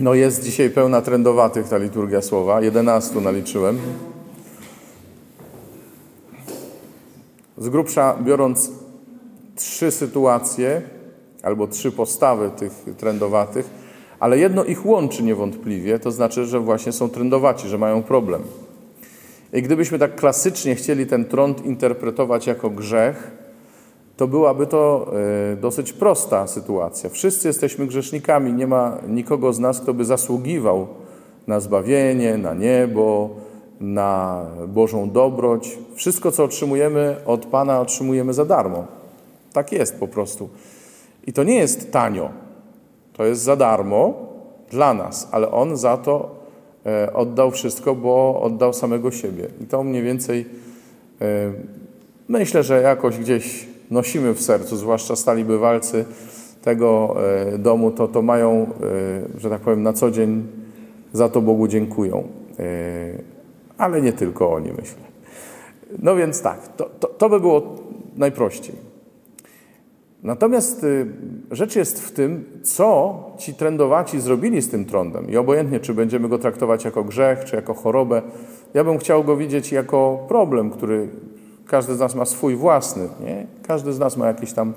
No jest dzisiaj pełna trendowatych ta liturgia słowa. 11 naliczyłem. Z grubsza biorąc trzy sytuacje albo trzy postawy tych trendowatych, ale jedno ich łączy niewątpliwie, to znaczy, że właśnie są trendowaci, że mają problem. I gdybyśmy tak klasycznie chcieli ten trąd interpretować jako grzech, to byłaby to e, dosyć prosta sytuacja. Wszyscy jesteśmy grzesznikami, nie ma nikogo z nas, kto by zasługiwał na zbawienie, na niebo, na Bożą dobroć. Wszystko, co otrzymujemy od Pana, otrzymujemy za darmo. Tak jest po prostu. I to nie jest tanio. To jest za darmo dla nas, ale On za to e, oddał wszystko, bo oddał samego siebie. I to mniej więcej e, myślę, że jakoś gdzieś nosimy w sercu, zwłaszcza stali bywalcy tego e, domu, to, to mają, że tak powiem, na co dzień za to Bogu dziękują. Ale nie tylko oni, myślę. No więc tak, to, to, to by było najprościej. Natomiast rzecz jest w tym, co ci trendowaci zrobili z tym trądem. I obojętnie, czy będziemy go traktować jako grzech, czy jako chorobę, ja bym chciał go widzieć jako problem, który każdy z nas ma swój własny. Nie? Każdy z nas ma jakieś tam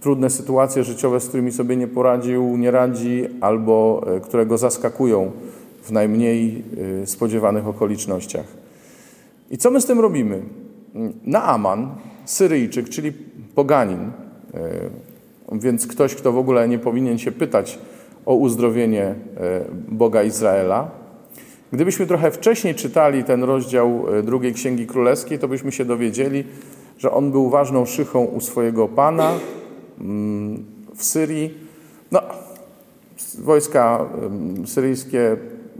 trudne sytuacje życiowe, z którymi sobie nie poradził, nie radzi, albo y, które go zaskakują w najmniej y, spodziewanych okolicznościach. I co my z tym robimy? Naaman, Syryjczyk, czyli poganin, E, więc ktoś, kto w ogóle nie powinien się pytać o uzdrowienie e, Boga Izraela. Gdybyśmy trochę wcześniej czytali ten rozdział e, drugiej Księgi Królewskiej, to byśmy się dowiedzieli, że on był ważną szychą u swojego pana mm, w Syrii. No, wojska syryjskie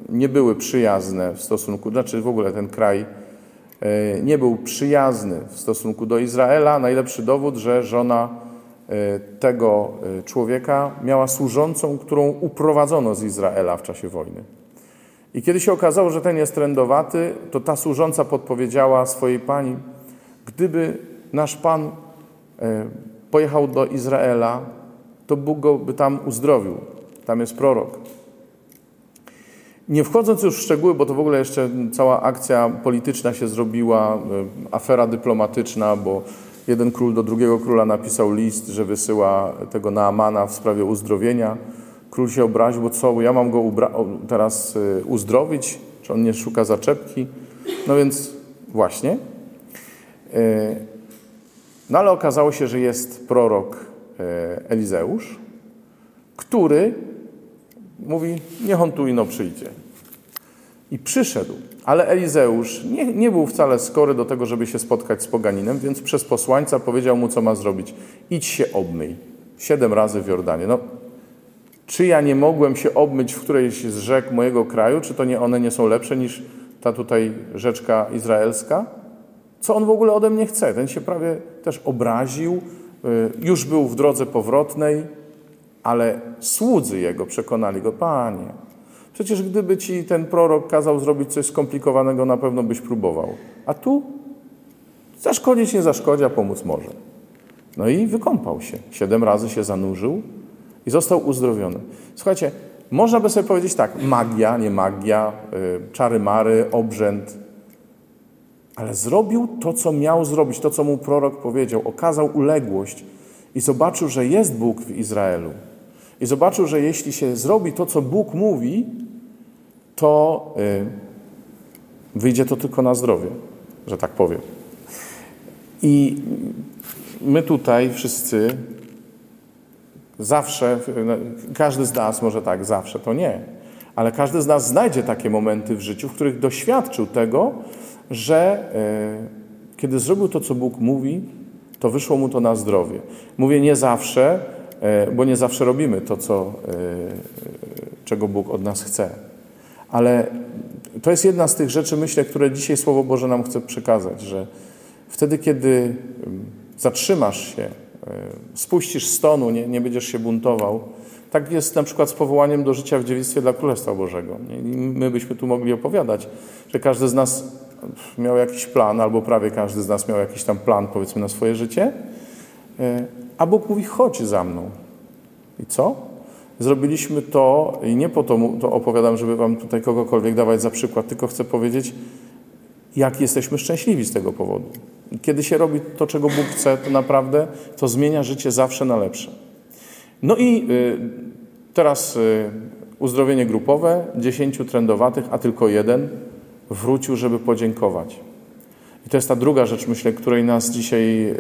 nie były przyjazne w stosunku, znaczy w ogóle ten kraj nie był przyjazny w stosunku do Izraela. Najlepszy dowód, że żona E, tego e, człowieka miała służącą, którą uprowadzono z Izraela w czasie wojny. I kiedy się okazało, że ten jest trędowaty, to ta służąca podpowiedziała swojej pani, gdyby nasz pan e, pojechał do Izraela, to Bóg go by tam uzdrowił. Tam jest prorok. Nie wchodząc już w szczegóły, bo to w ogóle jeszcze cała akcja polityczna się zrobiła, afera dyplomatyczna, bo Jeden król do drugiego króla napisał list, że wysyła tego Naamana w sprawie uzdrowienia. Król się obraził, bo co, ja mam go teraz y, uzdrowić? Czy on nie szuka zaczepki? No więc właśnie. Y, no ale okazało się, że jest prorok y, Elizeusz, który mówi, niech on tu ino przyjdzie. I przyszedł. Ale Elizeusz nie, nie był wcale skory do tego, żeby się spotkać z poganinem, więc przez posłańca powiedział mu, co ma zrobić. Idź się obmyj. Siedem razy w Jordanie. No, czy ja nie mogłem się obmyć w którejś z rzek mojego kraju? Czy to nie one nie są lepsze niż ta tutaj rzeczka izraelska? Co on w ogóle ode mnie chce? Ten się prawie też obraził, y, już był w drodze powrotnej, ale słudzy jego przekonali go, panie, Przecież gdyby ci ten prorok kazał zrobić coś skomplikowanego, na pewno byś próbował. A tu zaszkodzić nie zaszkodzi, a pomóc może. No i wykąpał się. Siedem razy się zanurzył i został uzdrowiony. Słuchajcie, można by sobie powiedzieć tak, magia, nie magia, yy, czary mary, obrzęd, ale zrobił to, co miał zrobić, to, co mu prorok powiedział. Okazał uległość i zobaczył, że jest Bóg w Izraelu. I zobaczył, że jeśli się zrobi to, co Bóg mówi, to y, wyjdzie to tylko na zdrowie, że tak powiem. I my tutaj wszyscy zawsze, każdy z nas może tak, zawsze to nie, ale każdy z nas znajdzie takie momenty w życiu, w których doświadczył tego, że y, kiedy zrobił to, co Bóg mówi, to wyszło mu to na zdrowie. Mówię nie zawsze, y, bo nie zawsze robimy to, co, czego Bóg od nas chce. Ale to jest jedna z tych rzeczy, myślę, które dzisiaj Słowo Boże nam chce przekazać, że wtedy, kiedy zatrzymasz się, spuścisz stonu, nie, nie będziesz się buntował, tak jest na przykład z powołaniem do życia w dziewictwie dla Królestwa Bożego. My byśmy tu mogli opowiadać, że każdy z nas miał jakiś plan, albo prawie każdy z nas miał jakiś tam plan, powiedzmy, na swoje życie, e, a Bóg mówi, chodź za mną. I co? Zrobiliśmy to i nie po to, to opowiadam, żeby wam tutaj kogokolwiek dawać za przykład, tylko chcę powiedzieć, jak jesteśmy szczęśliwi z tego powodu. Kiedy się robi to, czego Bóg chce, to naprawdę to zmienia życie zawsze na lepsze. No i y, teraz y, uzdrowienie grupowe, dziesięciu trendowatych, a tylko jeden wrócił, żeby podziękować. I to jest ta druga rzecz, myślę, której nas dzisiaj y,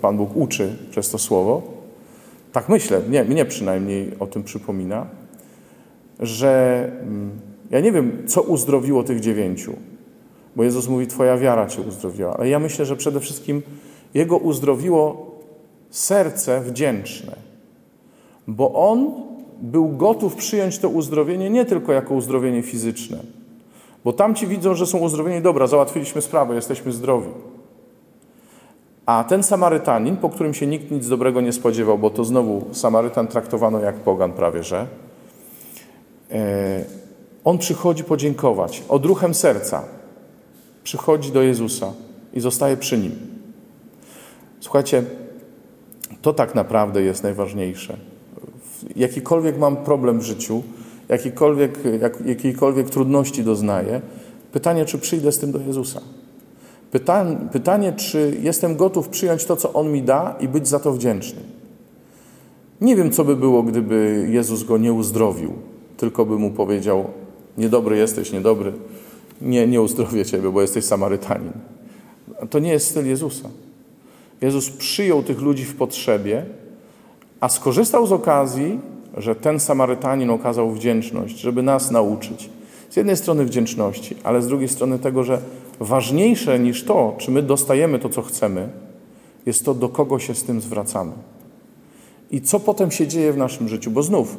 Pan Bóg uczy przez to słowo. Tak myślę, nie, mnie przynajmniej o tym przypomina, że mm, ja nie wiem, co uzdrowiło tych dziewięciu, bo Jezus mówi, Twoja wiara Cię uzdrowiła, ale ja myślę, że przede wszystkim Jego uzdrowiło serce wdzięczne, bo On był gotów przyjąć to uzdrowienie nie tylko jako uzdrowienie fizyczne, bo tamci widzą, że są uzdrowieni, dobra, załatwiliśmy sprawę, jesteśmy zdrowi. A ten Samarytanin, po którym się nikt nic dobrego nie spodziewał, bo to znowu Samarytan traktowano jak pogan prawie, że e, on przychodzi podziękować odruchem serca. Przychodzi do Jezusa i zostaje przy nim. Słuchajcie, to tak naprawdę jest najważniejsze. Jakikolwiek mam problem w życiu, jakikolwiek, jak, jakiejkolwiek trudności doznaję, pytanie, czy przyjdę z tym do Jezusa. Pytanie, pytanie, czy jestem gotów przyjąć to, co On mi da i być za to wdzięczny. Nie wiem, co by było, gdyby Jezus go nie uzdrowił, tylko by mu powiedział: Niedobry jesteś, niedobry, nie, nie uzdrowię ciebie, bo jesteś Samarytanin. To nie jest styl Jezusa. Jezus przyjął tych ludzi w potrzebie, a skorzystał z okazji, że ten Samarytanin okazał wdzięczność, żeby nas nauczyć. Z jednej strony wdzięczności, ale z drugiej strony tego, że ważniejsze niż to, czy my dostajemy to, co chcemy, jest to, do kogo się z tym zwracamy. I co potem się dzieje w naszym życiu, bo znów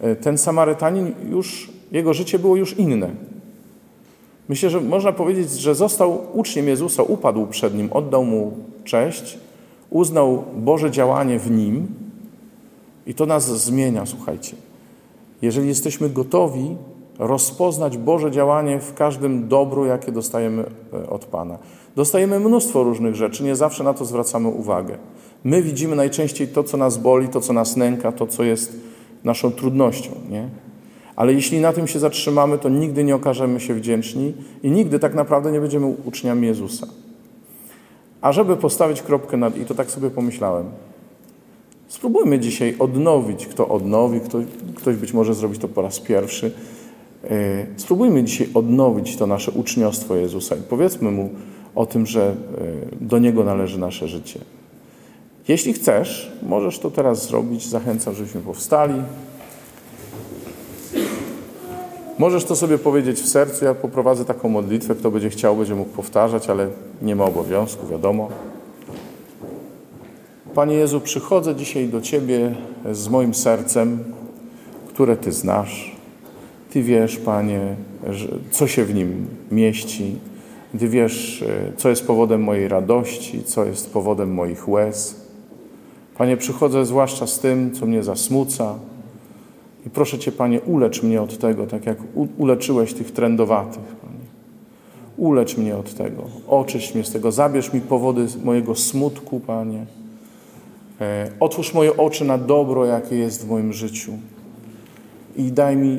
e, ten Samarytanin już, jego życie było już inne. Myślę, że można powiedzieć, że został uczniem Jezusa, upadł przed nim, oddał mu cześć, uznał Boże działanie w nim i to nas zmienia, słuchajcie. Jeżeli jesteśmy gotowi rozpoznać Boże działanie w każdym dobru, jakie dostajemy e, od Pana. Dostajemy mnóstwo różnych rzeczy, nie zawsze na to zwracamy uwagę. My widzimy najczęściej to, co nas boli, to, co nas nęka, to, co jest naszą trudnością, nie? Ale jeśli na tym się zatrzymamy, to nigdy nie okażemy się wdzięczni i nigdy tak naprawdę nie będziemy uczniami Jezusa. A żeby postawić kropkę nad i, to tak sobie pomyślałem, spróbujmy dzisiaj odnowić, kto odnowi, kto, ktoś być może zrobić to po raz pierwszy, E, spróbujmy dzisiaj odnowić to nasze uczniostwo Jezusa i powiedzmy Mu o tym, że e, do Niego należy nasze życie. Jeśli chcesz, możesz to teraz zrobić. Zachęcam, żebyśmy powstali. Możesz to sobie powiedzieć w sercu. Ja poprowadzę taką modlitwę. Kto będzie chciał, będzie mógł powtarzać, ale nie ma obowiązku, wiadomo. Panie Jezu, przychodzę dzisiaj do Ciebie z moim sercem, które Ty znasz. Ty wiesz, Panie, co się w nim mieści. Ty wiesz, e, co jest powodem mojej radości, co jest powodem moich łez. Panie, przychodzę zwłaszcza z tym, co mnie zasmuca. I proszę Cię, Panie, ulecz mnie od tego, tak jak uleczyłeś tych trendowatych, Panie. Ulecz mnie od tego, oczyść mnie z tego, zabierz mi powody mojego smutku, Panie. E, otwórz moje oczy na dobro, jakie jest w moim życiu. I daj mi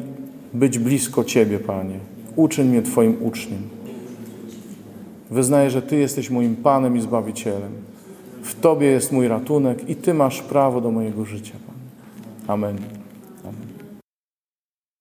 być blisko Ciebie, Panie. Uczyń mnie Twoim uczniem. Wyznaję, że Ty jesteś moim Panem i Zbawicielem. W Tobie jest mój ratunek i Ty masz prawo do mojego życia, Panie. Amen.